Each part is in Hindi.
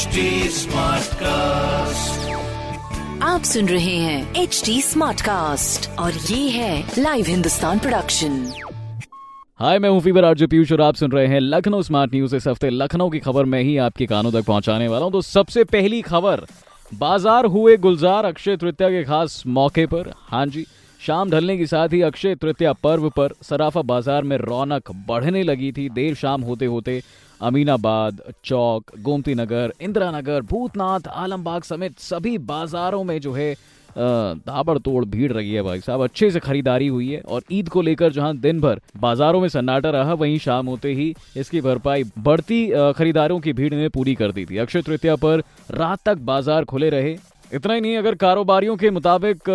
HD Smartcast. आप सुन रहे हैं एच डी स्मार्ट कास्ट और ये है लाइव हिंदुस्तान प्रोडक्शन हाय मैं हूँ फीवर आरजे पीयूष और आप सुन रहे हैं लखनऊ स्मार्ट न्यूज़ इस हफ़्ते लखनऊ की खबर मैं ही आपके कानों तक पहुँचाने वाला हूँ। तो सबसे पहली खबर बाज़ार हुए गुलजार अक्षय तृतीया के खास मौके पर। हाँ जी शाम ढलने के साथ ही अक्षय तृतीया पर्व पर सराफा बाज़ार में रौनक बढ़ने लगी थी। देर शाम होते होते अमीनाबाद, चौक गोमती नगर इंदिरा नगर भूतनाथ, आलमबाग समेत सभी बाजारों में जो है ताबड़तोड़ भीड़ रही है भाई साहब। अच्छे से खरीदारी हुई है और ईद को लेकर जहाँ दिन भर बाजारों में सन्नाटा रहा, वहीं शाम होते ही इसकी भरपाई बढ़ती खरीदारों की भीड़ ने पूरी कर दी थी। अक्षय तृतीया पर रात तक बाज़ार खुले रहे इतना ही नहीं, अगर कारोबारियों के मुताबिक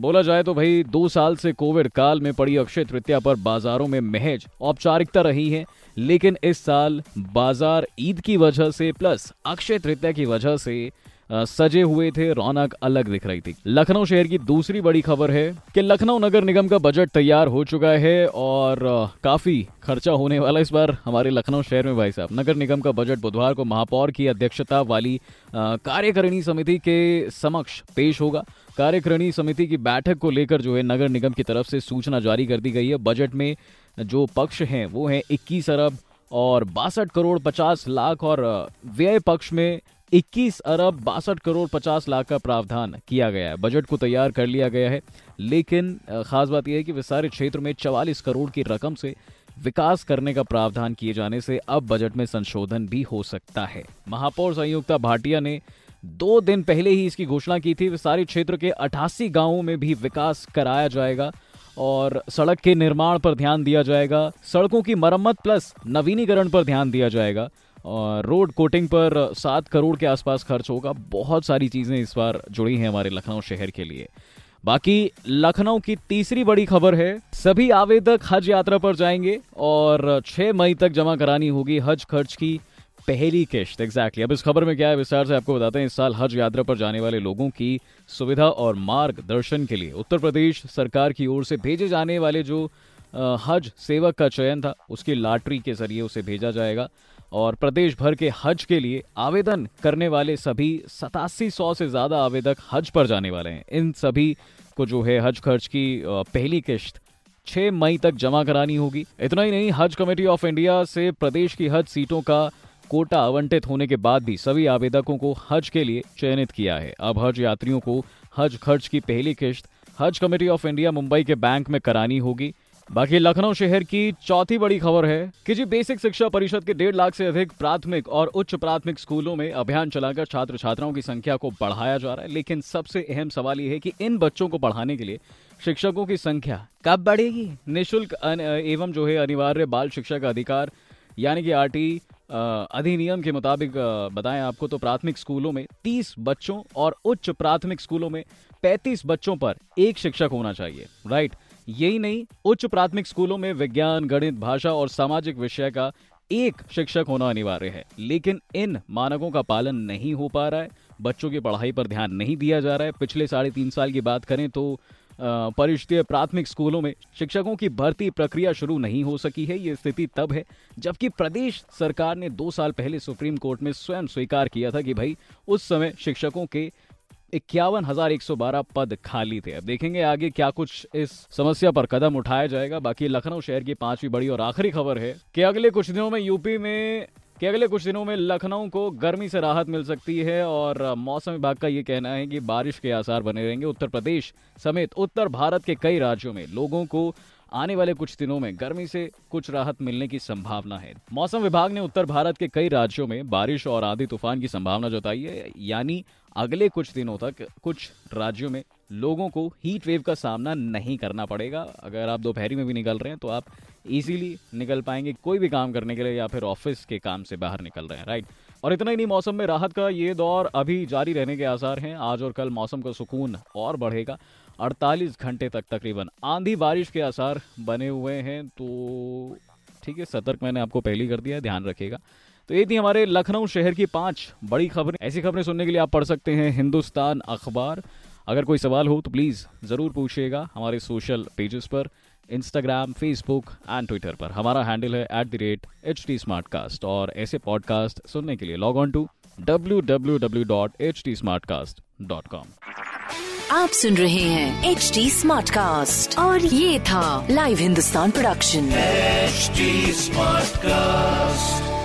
बोला जाए तो भाई, दो साल से कोविड काल में पड़ी अक्षय तृतीया पर बाजारों में महज औपचारिकता रही है, लेकिन इस साल बाज़ार ईद की वजह से, प्लस अक्षय तृतीया की वजह से सजे हुए थे, रौनक अलग दिख रही थी। लखनऊ शहर की दूसरी बड़ी खबर है कि लखनऊ नगर निगम का बजट तैयार हो चुका है और काफ़ी खर्चा होने वाला इस बार हमारे लखनऊ शहर में, भाई साहब। नगर निगम का बजट बुधवार को महापौर की अध्यक्षता वाली कार्यकारिणी समिति के समक्ष पेश होगा। कार्यकारिणी समिति की बैठक को लेकर जो है नगर निगम की तरफ़ से सूचना जारी कर दी गई है। बजट में जो पक्ष हैं, वो हैं इक्कीस अरब और बासठ करोड़ पचास लाख और व्यय पक्ष में 21 अरब बासठ करोड़ 50 लाख का प्रावधान किया गया है। बजट को तैयार कर लिया गया है, लेकिन खास बात यह है कि विस्तारित क्षेत्र में 44 करोड़ की रकम से विकास करने का प्रावधान किए जाने से अब बजट में संशोधन भी हो सकता है। महापौर संयुक्ता भाटिया ने दो दिन पहले ही इसकी घोषणा की थी विस्तारित क्षेत्र के अठासी गाँवों में भी विकास कराया जाएगा और सड़क के निर्माण पर ध्यान दिया जाएगा। सड़कों की मरम्मत प्लस नवीनीकरण पर ध्यान दिया जाएगा। और रोड कोटिंग पर सात करोड़ के आसपास खर्च होगा। बहुत सारी चीज़ें इस बार जुड़ी हैं हमारे लखनऊ शहर के लिए। बाकी लखनऊ की तीसरी बड़ी खबर है, सभी आवेदक हज यात्रा पर जाएँगे और 6 मई तक जमा करानी होगी हज खर्च की। पहली किश्त एग्जैक्टली अब इस खबर में क्या है? विस्तार से आपको बताते हैं, इस साल हज यात्रा पर जाने वाले लोगों की सुविधा और मार्गदर्शन के लिए उत्तर प्रदेश सरकार की ओर से भेजे जाने वाले जो हज सेवक का चयन था, उसकी लॉटरी के ज़रिए उसे भेजा जाएगा और प्रदेश भर के हज के लिए आवेदन करने वाले सभी सतासी सौ से ज़्यादा आवेदक हज पर जाने वाले हैं। इन सभी को जो है हज खर्च की पहली किश्त 6 मई तक जमा करानी होगी। इतना ही नहीं, हज कमेटी ऑफ़ इंडिया से प्रदेश की हज सीटों का कोटा आवंटित होने के बाद भी सभी आवेदकों को हज के लिए चयनित किया है। अब हज यात्रियों को हज खर्च की पहली किश्त हज कमेटी ऑफ़ इंडिया मुंबई के बैंक में करानी होगी। बाकी लखनऊ शहर की चौथी बड़ी खबर है कि जी बेसिक शिक्षा परिषद के डेढ़ लाख से अधिक प्राथमिक और उच्च प्राथमिक स्कूलों में अभियान चलाकर छात्र छात्राओं की संख्या को बढ़ाया जा रहा है। लेकिन सबसे अहम सवाल यह है कि इन बच्चों को पढ़ाने के लिए शिक्षकों की संख्या कब बढ़ेगी? निःशुल्क एवं जो है अनिवार्य बाल शिक्षा का अधिकार, यानी कि आर अधिनियम के मुताबिक बताएँ आपको तो प्राथमिक स्कूलों में 30 बच्चों और उच्च प्राथमिक स्कूलों में 35 बच्चों पर एक शिक्षक होना चाहिए राइट यही नहीं, उच्च प्राथमिक स्कूलों में विज्ञान, गणित, भाषा और सामाजिक विषय का एक शिक्षक होना अनिवार्य है, लेकिन इन मानकों का पालन नहीं हो पा रहा है। बच्चों की पढ़ाई पर ध्यान नहीं दिया जा रहा है। पिछले साढ़े तीन साल की बात करें तो परिषदीय प्राथमिक स्कूलों में शिक्षकों की भर्ती प्रक्रिया शुरू नहीं हो सकी है, ये स्थिति तब है जबकि प्रदेश सरकार ने दो साल पहले सुप्रीम कोर्ट में स्वयं स्वीकार किया था कि भाई, उस समय शिक्षकों के इक्यावन हज़ार एक सौ बारह पद खाली थे। अब देखेंगे आगे क्या कुछ इस समस्या पर कदम उठाया जाएगा। बाकी लखनऊ शहर की पांचवी बड़ी और आखिरी खबर है कि अगले कुछ दिनों में यूपी में कि अगले कुछ दिनों में लखनऊ को गर्मी से राहत मिल सकती है और मौसम विभाग का ये कहना है कि बारिश के आसार बने रहेंगे। उत्तर प्रदेश समेत उत्तर भारत के कई राज्यों में लोगों को आने वाले कुछ दिनों में गर्मी से कुछ राहत मिलने की संभावना है। मौसम विभाग ने उत्तर भारत के कई राज्यों में बारिश और आधी तूफ़ान की संभावना जताई है। यानी अगले कुछ दिनों तक कुछ राज्यों में लोगों को हीट वेव का सामना नहीं करना पड़ेगा। अगर आप दोपहरी में भी निकल रहे हैं तो आप इजीली निकल पाएँगे कोई भी काम करने के लिए या फिर ऑफ़िस के काम से बाहर निकल रहे हैं राइट और इतना ही नहीं, मौसम में राहत का ये दौर अभी जारी रहने के आसार हैं। आज और कल मौसम का सुकून और बढ़ेगा। 48 घंटे तक तकरीबन आंधी बारिश के आसार बने हुए हैं तो ठीक है, सतर्क मैंने आपको पहले कर दिया ध्यान रखिएगा। तो ये थी हमारे लखनऊ शहर की पाँच बड़ी खबरें। ऐसी खबरें सुनने के लिए आप पढ़ सकते हैं हिंदुस्तान अखबार। अगर कोई सवाल हो तो प्लीज़ ज़रूर पूछिएगा हमारे सोशल पेजेस पर इंस्टाग्राम फेसबुक एंड ट्विटर पर। हमारा हैंडल है at the rate H T smart cast और ऐसे पॉडकास्ट सुनने के लिए log on to W W W dot H T smart cast dot com आप सुन रहे हैं एच टी स्मार्ट कास्ट और ये था live Hindustan production smart cast